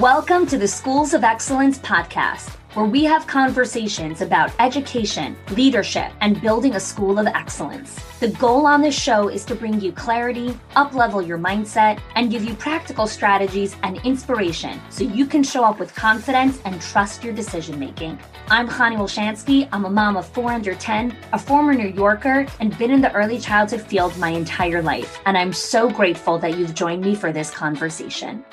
Welcome to the Schools of Excellence podcast where we have conversations about education, leadership, and building a school of excellence. The goal on this show is to bring you clarity, uplevel your mindset, and give you practical strategies and inspiration so you can show up with confidence and trust your decision making. I'm Chani Wolshansky. I'm a mom of four under 10, a former New Yorker, and been in the early childhood field my entire life. And I'm so grateful that you've joined me for this conversation.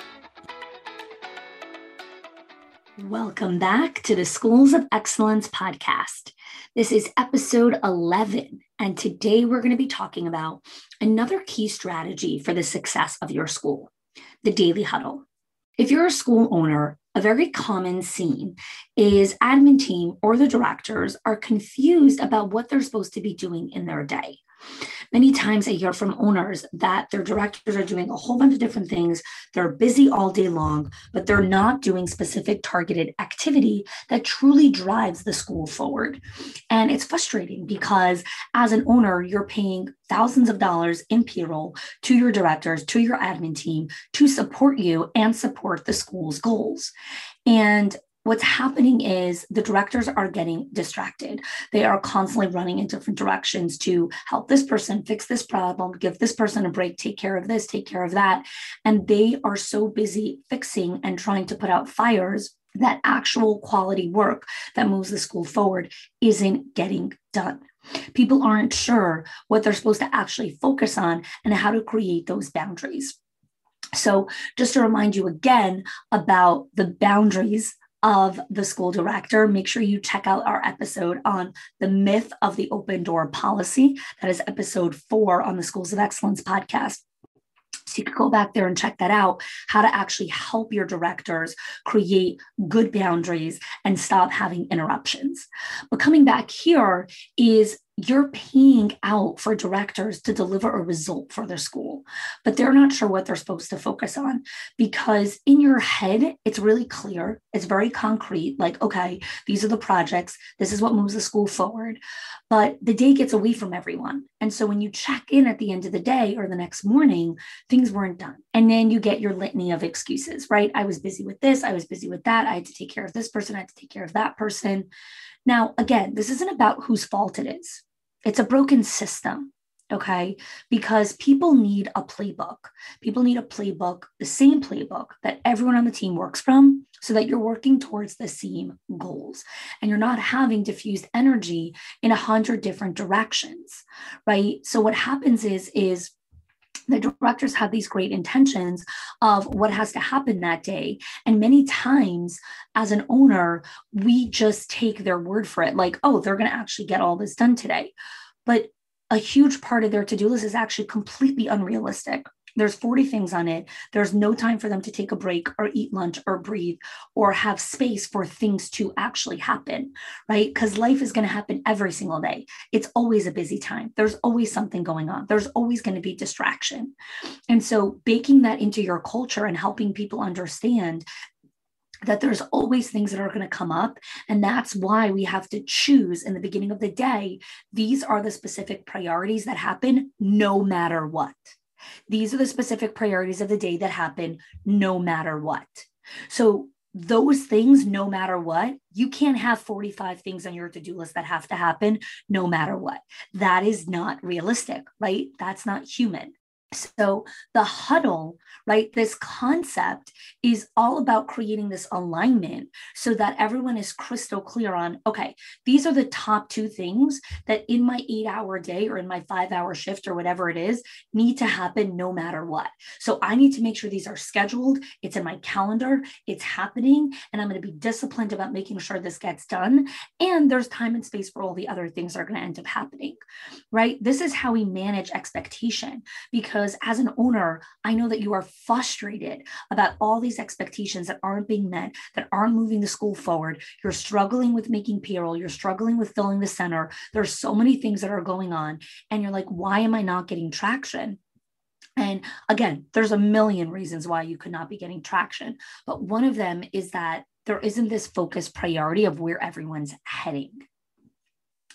Welcome back to the Schools of Excellence podcast. This is episode 11, and today we're going to be talking about another key strategy for the success of your school the daily huddle. If you're a school owner, a very common scene is admin team or the directors are confused about what they're supposed to be doing in their day. Many times I hear from owners that their directors are doing a whole bunch of different things. They're busy all day long, but they're not doing specific targeted activity that truly drives the school forward. And it's frustrating because as an owner, you're paying thousands of dollars in payroll to your directors, to your admin team to support you and support the school's goals. And what's happening is the directors are getting distracted. They are constantly running in different directions to help this person fix this problem, give this person a break, take care of this, take care of that. And they are so busy fixing and trying to put out fires that actual quality work that moves the school forward isn't getting done. People aren't sure what they're supposed to actually focus on and how to create those boundaries. So, just to remind you again about the boundaries of the school director, make sure you check out our episode on the myth of the open door policy. That is episode four on the Schools of Excellence podcast. So you could go back there and check that out, how to actually help your directors create good boundaries and stop having interruptions. But coming back here is you're paying out for directors to deliver a result for their school, but they're not sure what they're supposed to focus on because in your head, it's really clear, it's very concrete like, okay, these are the projects, this is what moves the school forward. But the day gets away from everyone. And so when you check in at the end of the day or the next morning, things weren't done. And then you get your litany of excuses, right? I was busy with this, I was busy with that, I had to take care of this person, I had to take care of that person. Now, again, this isn't about whose fault it is, it's a broken system. Okay. Because people need a playbook. People need a playbook, the same playbook that everyone on the team works from, so that you're working towards the same goals and you're not having diffused energy in a hundred different directions. Right. So what happens is, is the directors have these great intentions of what has to happen that day. And many times, as an owner, we just take their word for it like, oh, they're going to actually get all this done today. But a huge part of their to do list is actually completely unrealistic. There's 40 things on it. There's no time for them to take a break or eat lunch or breathe or have space for things to actually happen, right? Because life is going to happen every single day. It's always a busy time. There's always something going on. There's always going to be distraction. And so baking that into your culture and helping people understand that there's always things that are going to come up. And that's why we have to choose in the beginning of the day. These are the specific priorities that happen no matter what. These are the specific priorities of the day that happen no matter what. So those things, no matter what, you can't have 45 things on your to do list that have to happen no matter what. That is not realistic, right? That's not human. So the huddle, right? This concept is all about creating this alignment so that everyone is crystal clear on okay, these are the top two things that in my eight hour day or in my five hour shift or whatever it is need to happen no matter what. So I need to make sure these are scheduled, it's in my calendar, it's happening, and I'm going to be disciplined about making sure this gets done. And there's time and space for all the other things that are going to end up happening, right? This is how we manage expectation because because as an owner, I know that you are frustrated about all these expectations that aren't being met, that aren't moving the school forward. You're struggling with making payroll, you're struggling with filling the center. There's so many things that are going on. And you're like, why am I not getting traction? And again, there's a million reasons why you could not be getting traction. But one of them is that there isn't this focused priority of where everyone's heading.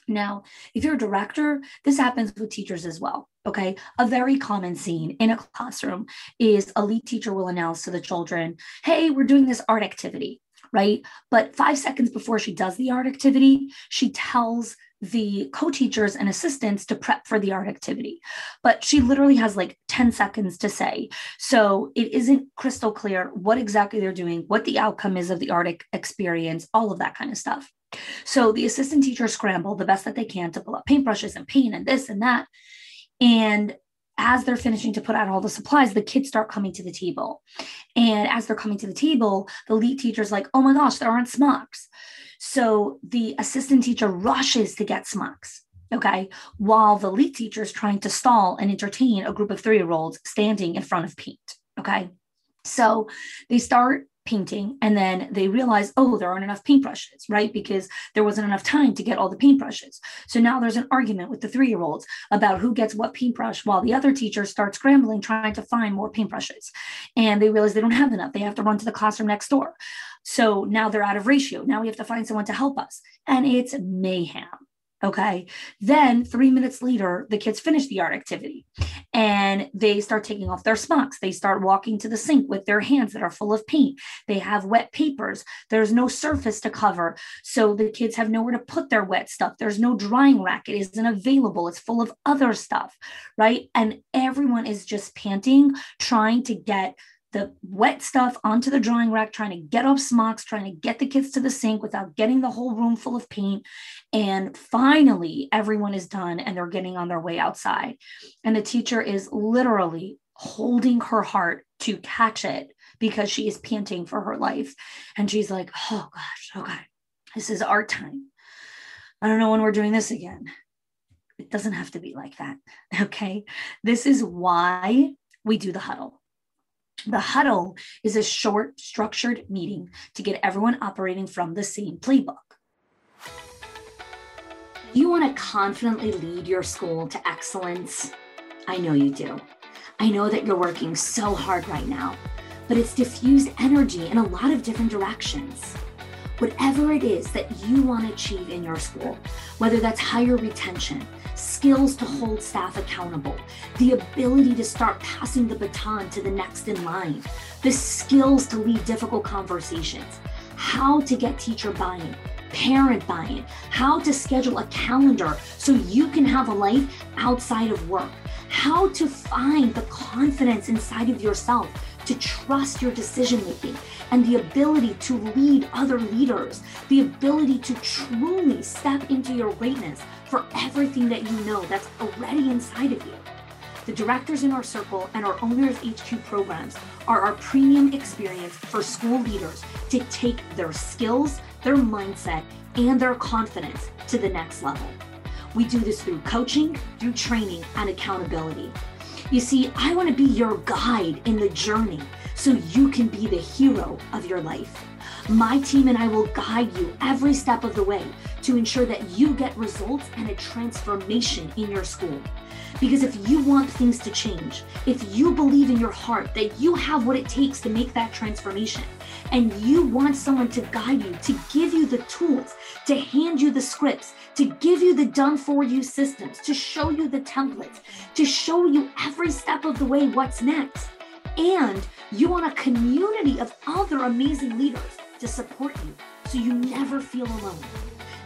Now, if you're a director, this happens with teachers as well. Okay. A very common scene in a classroom is a lead teacher will announce to the children, Hey, we're doing this art activity, right? But five seconds before she does the art activity, she tells the co-teachers and assistants to prep for the art activity but she literally has like 10 seconds to say so it isn't crystal clear what exactly they're doing what the outcome is of the art experience all of that kind of stuff so the assistant teachers scramble the best that they can to pull up paintbrushes and paint and this and that. And as they're finishing to put out all the supplies, the kids start coming to the table. And as they're coming to the table, the lead teacher's like, oh my gosh, there aren't smocks. So the assistant teacher rushes to get smocks. Okay. While the lead teacher is trying to stall and entertain a group of three year olds standing in front of paint. Okay. So they start painting and then they realize oh there aren't enough paintbrushes right? Because there wasn't enough time to get all the paintbrushes. So now there's an argument with the three year olds about who gets what paintbrush while the other teacher starts scrambling trying to find more paintbrushes. And they realize they don't have enough. They have to run to the classroom next door. So now they're out of ratio. Now we have to find someone to help us. And it's mayhem Okay. Then three minutes later, the kids finish the art activity and they start taking off their smocks. They start walking to the sink with their hands that are full of paint. They have wet papers. There's no surface to cover. So the kids have nowhere to put their wet stuff. There's no drying rack. It isn't available. It's full of other stuff. Right. And everyone is just panting, trying to get the wet stuff onto the drying rack, trying to get off smocks, trying to get the kids to the sink without getting the whole room full of paint. And finally, everyone is done and they're getting on their way outside. And the teacher is literally holding her heart to catch it because she is panting for her life. And she's like, oh gosh, okay, this is our time. I don't know when we're doing this again. It doesn't have to be like that. Okay. This is why we do the huddle the huddle is a short, structured meeting to get everyone operating from the same playbook. You want to confidently lead your school to excellence? I know you do. I know that you're working so hard right now, but it's diffused energy in a lot of different directions. Whatever it is that you want to achieve in your school, whether that's higher retention, skills to hold staff accountable, the ability to start passing the baton to the next in line, the skills to lead difficult conversations, how to get teacher buy in, parent buy in, how to schedule a calendar so you can have a life outside of work, how to find the confidence inside of yourself to trust your decision making and the ability to lead other leaders, the ability to truly step into your greatness for everything that you know that's already inside of you. The directors in our circle and our owners HQ programs are our premium experience for school leaders to take their skills, their mindset, and their confidence to the next level. We do this through coaching, through training, and accountability. You see, I want to be your guide in the journey so you can be the hero of your life. My team and I will guide you every step of the way to ensure that you get results and a transformation in your school. Because if you want things to change, if you believe in your heart that you have what it takes to make that transformation, and you want someone to guide you, to give you the tools, to hand you the scripts, to give you the done for you systems, to show you the templates, to show you every step of the way what's next, and you want a community of other amazing leaders to support you so you never feel alone,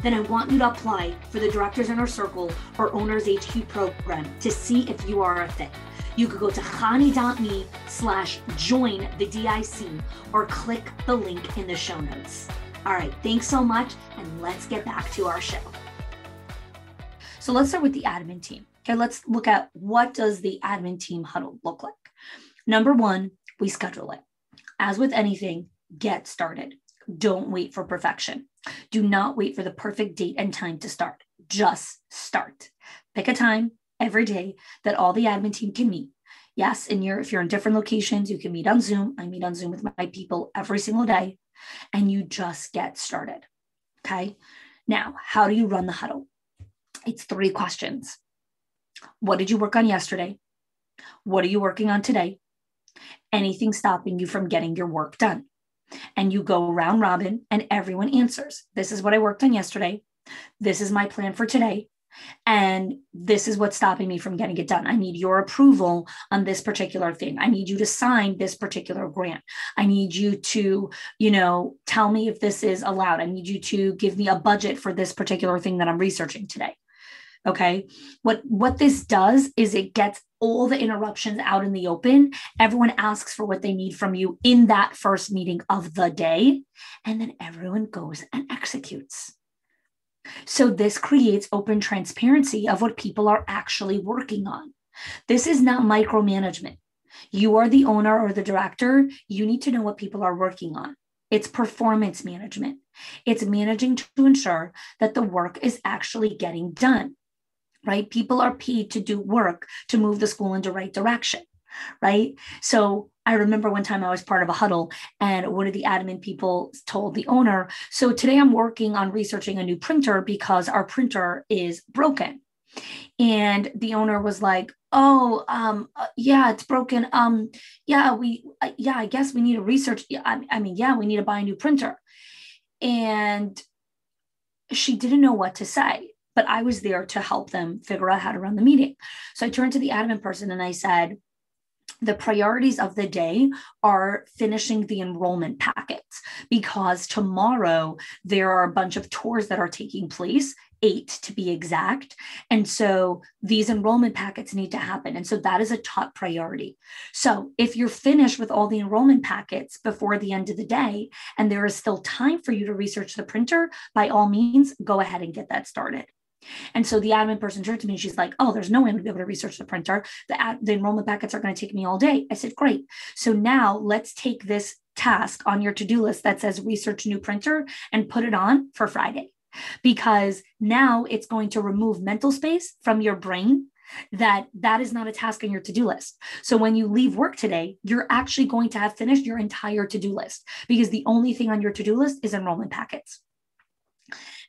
then I want you to apply for the Directors Inner Circle or Owners HQ program to see if you are a fit. You could go to chani.me slash join the DIC or click the link in the show notes. All right, thanks so much, and let's get back to our show. So let's start with the admin team. Okay, let's look at what does the admin team huddle look like. Number one, we schedule it. As with anything, get started. Don't wait for perfection. Do not wait for the perfect date and time to start. Just start. Pick a time every day that all the admin team can meet. Yes, and you're if you're in different locations, you can meet on Zoom. I meet on Zoom with my people every single day, and you just get started. Okay. Now, how do you run the huddle? It's three questions. What did you work on yesterday? What are you working on today? Anything stopping you from getting your work done? And you go round robin and everyone answers. This is what I worked on yesterday. This is my plan for today. And this is what's stopping me from getting it done. I need your approval on this particular thing. I need you to sign this particular grant. I need you to, you know, tell me if this is allowed. I need you to give me a budget for this particular thing that I'm researching today okay what what this does is it gets all the interruptions out in the open. Everyone asks for what they need from you in that first meeting of the day. And then everyone goes and executes. So this creates open transparency of what people are actually working on. This is not micromanagement. You are the owner or the director. You need to know what people are working on. It's performance management. It's managing to ensure that the work is actually getting done right? People are paid to do work to move the school in the right direction, right? So I remember one time I was part of a huddle and one of the admin people told the owner, So today I'm working on researching a new printer because our printer is broken. And the owner was like, Oh, um, uh, yeah, it's broken. Um, yeah, we, uh, yeah, I guess we need to research. I, I mean, yeah, we need to buy a new printer. And she didn't know what to say but I was there to help them figure out how to run the meeting. So I turned to the admin person and I said, the priorities of the day are finishing the enrollment packets because tomorrow there are a bunch of tours that are taking place eight to be exact. And so these enrollment packets need to happen. And so that is a top priority. So if you're finished with all the enrollment packets before the end of the day, and there is still time for you to research the printer, by all means, go ahead and get that started. And so the admin person turned to me and she's like, Oh, there's no way I'm gonna be able to research the printer. The, ad- the enrollment packets are gonna take me all day. I said, Great. So now let's take this task on your to do list that says research new printer and put it on for Friday. Because now it's going to remove mental space from your brain that that is not a task on your to-do list. So when you leave work today, you're actually going to have finished your entire to-do list because the only thing on your to-do list is enrollment packets.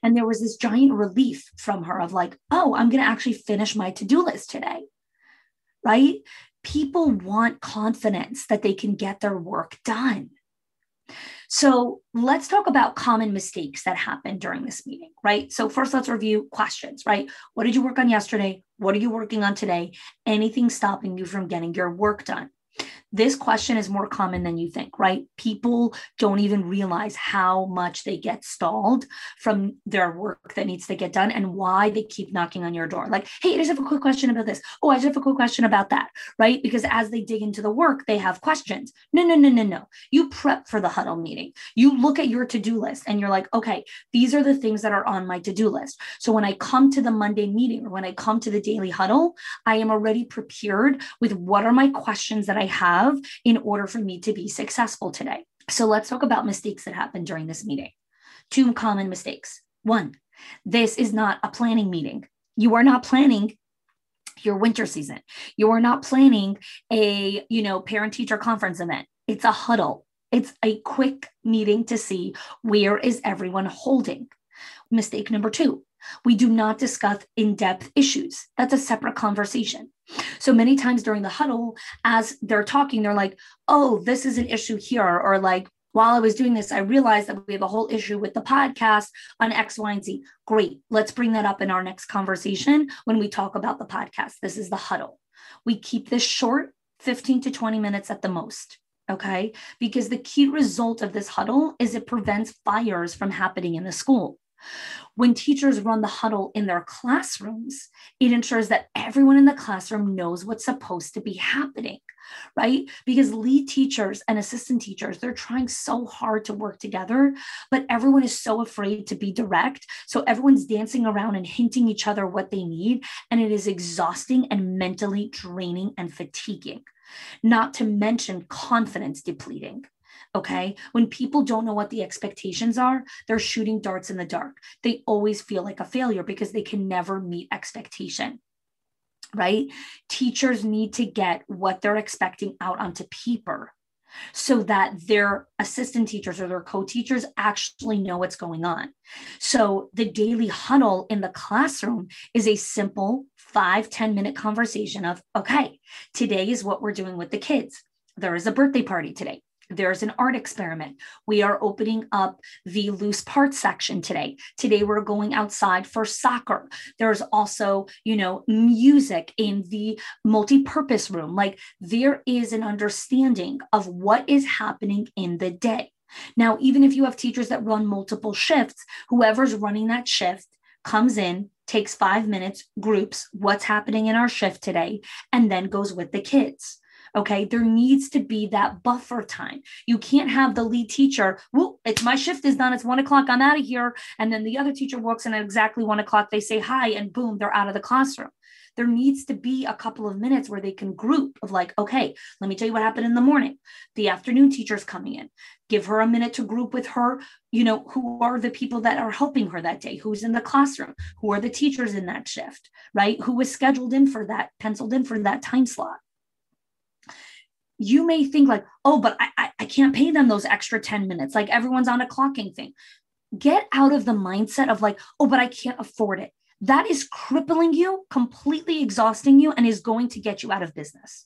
And there was this giant relief from her of like, oh, I'm going to actually finish my to do list today. Right? People want confidence that they can get their work done. So let's talk about common mistakes that happen during this meeting, right? So first, let's review questions, right? What did you work on yesterday? What are you working on today? Anything stopping you from getting your work done? This question is more common than you think, right? People don't even realize how much they get stalled from their work that needs to get done and why they keep knocking on your door. Like, hey, I just have a quick question about this. Oh, I just have a quick question about that, right? Because as they dig into the work, they have questions. No, no, no, no, no. You prep for the huddle meeting. You look at your to do list and you're like, okay, these are the things that are on my to do list. So when I come to the Monday meeting or when I come to the daily huddle, I am already prepared with what are my questions that I have of in order for me to be successful today. So let's talk about mistakes that happened during this meeting. Two common mistakes. One, this is not a planning meeting. You are not planning your winter season. You are not planning a, you know, parent teacher conference event. It's a huddle. It's a quick meeting to see where is everyone holding. Mistake number 2. We do not discuss in-depth issues. That's a separate conversation. So many times during the huddle, as they're talking, they're like, oh, this is an issue here. Or like, while I was doing this, I realized that we have a whole issue with the podcast on X, Y, and Z. Great. Let's bring that up in our next conversation when we talk about the podcast. This is the huddle. We keep this short, 15 to 20 minutes at the most. Okay. Because the key result of this huddle is it prevents fires from happening in the school. When teachers run the huddle in their classrooms, it ensures that everyone in the classroom knows what's supposed to be happening, right? Because lead teachers and assistant teachers, they're trying so hard to work together, but everyone is so afraid to be direct. So everyone's dancing around and hinting each other what they need. And it is exhausting and mentally draining and fatiguing, not to mention confidence depleting. Okay. When people don't know what the expectations are, they're shooting darts in the dark. They always feel like a failure because they can never meet expectation. Right. Teachers need to get what they're expecting out onto paper so that their assistant teachers or their co-teachers actually know what's going on. So the daily huddle in the classroom is a simple five ten minute conversation of, okay, today is what we're doing with the kids. There is a birthday party today there's an art experiment. We are opening up the loose parts section today. Today we're going outside for soccer. There's also, you know, music in the multi-purpose room. Like there is an understanding of what is happening in the day. Now, even if you have teachers that run multiple shifts, whoever's running that shift comes in, takes five minutes, groups what's happening in our shift today, and then goes with the kids. Okay. There needs to be that buffer time. You can't have the lead teacher, well, it's my shift is done. It's one o'clock. I'm out of here. And then the other teacher walks in at exactly one o'clock. They say hi, and boom, they're out of the classroom there needs to be a couple of minutes where they can group of like, okay, let me tell you what happened in the morning. The afternoon teacher's coming in. Give her a minute to group with her, you know, who are the people that are helping her that day? Who's in the classroom? Who are the teachers in that shift, right? Who was scheduled in for that, penciled in for that time slot? You may think like, oh, but I, I can't pay them those extra 10 minutes. Like everyone's on a clocking thing. Get out of the mindset of like, oh, but I can't afford it. That is crippling you, completely exhausting you, and is going to get you out of business.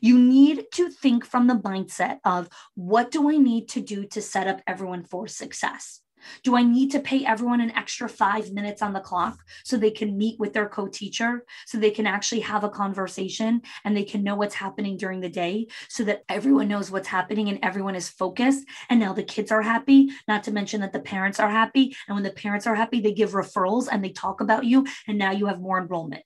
You need to think from the mindset of what do I need to do to set up everyone for success? Do I need to pay everyone an extra five minutes on the clock so they can meet with their co teacher, so they can actually have a conversation and they can know what's happening during the day so that everyone knows what's happening and everyone is focused? And now the kids are happy, not to mention that the parents are happy. And when the parents are happy, they give referrals and they talk about you. And now you have more enrollment.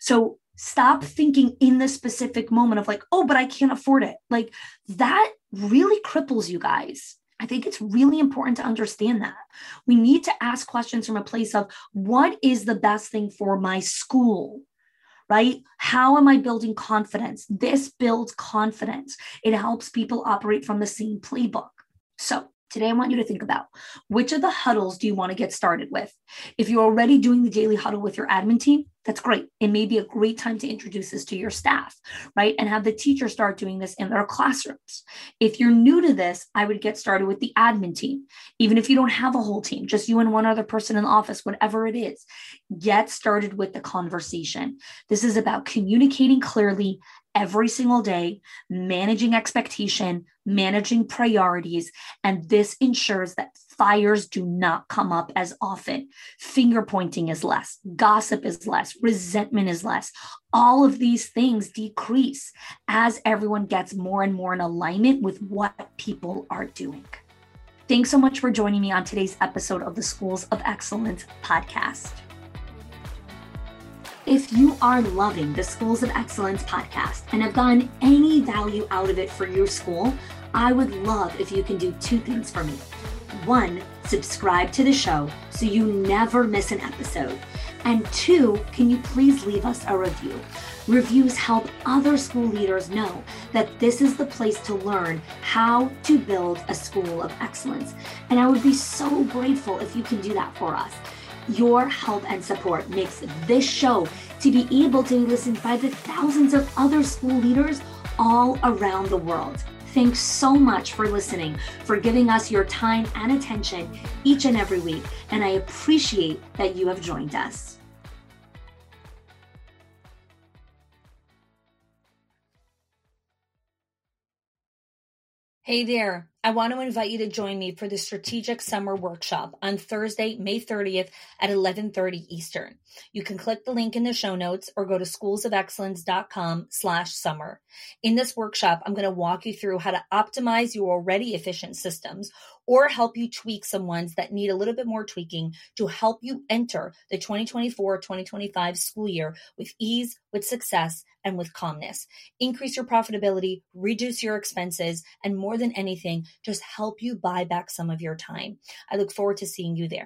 So stop thinking in the specific moment of like, oh, but I can't afford it. Like that really cripples you guys. I think it's really important to understand that. We need to ask questions from a place of what is the best thing for my school? Right? How am I building confidence? This builds confidence. It helps people operate from the same playbook. So, Today, I want you to think about which of the huddles do you want to get started with? If you're already doing the daily huddle with your admin team, that's great. It may be a great time to introduce this to your staff, right? And have the teacher start doing this in their classrooms. If you're new to this, I would get started with the admin team. Even if you don't have a whole team, just you and one other person in the office, whatever it is, get started with the conversation. This is about communicating clearly every single day, managing expectation, managing priorities, and this ensures that fires do not come up as often. Finger pointing is less, gossip is less, resentment is less. All of these things decrease as everyone gets more and more in alignment with what people are doing. Thanks so much for joining me on today's episode of the Schools of Excellence podcast. If you are loving the Schools of Excellence podcast and have gotten any value out of it for your school, I would love if you can do two things for me. One, subscribe to the show so you never miss an episode. And two, can you please leave us a review? Reviews help other school leaders know that this is the place to learn how to build a school of excellence. And I would be so grateful if you can do that for us. Your help and support makes this show to be able to be listened by the thousands of other school leaders all around the world. Thanks so much for listening, for giving us your time and attention each and every week. And I appreciate that you have joined us. Hey there. I want to invite you to join me for the Strategic Summer Workshop on Thursday, May 30th at 11:30 Eastern. You can click the link in the show notes or go to schoolsofexcellence.com slash summer. In this workshop, I'm going to walk you through how to optimize your already efficient systems or help you tweak some ones that need a little bit more tweaking to help you enter the 2024-2025 school year with ease, with success, and with calmness. Increase your profitability, reduce your expenses, and more than anything, just help you buy back some of your time. I look forward to seeing you there.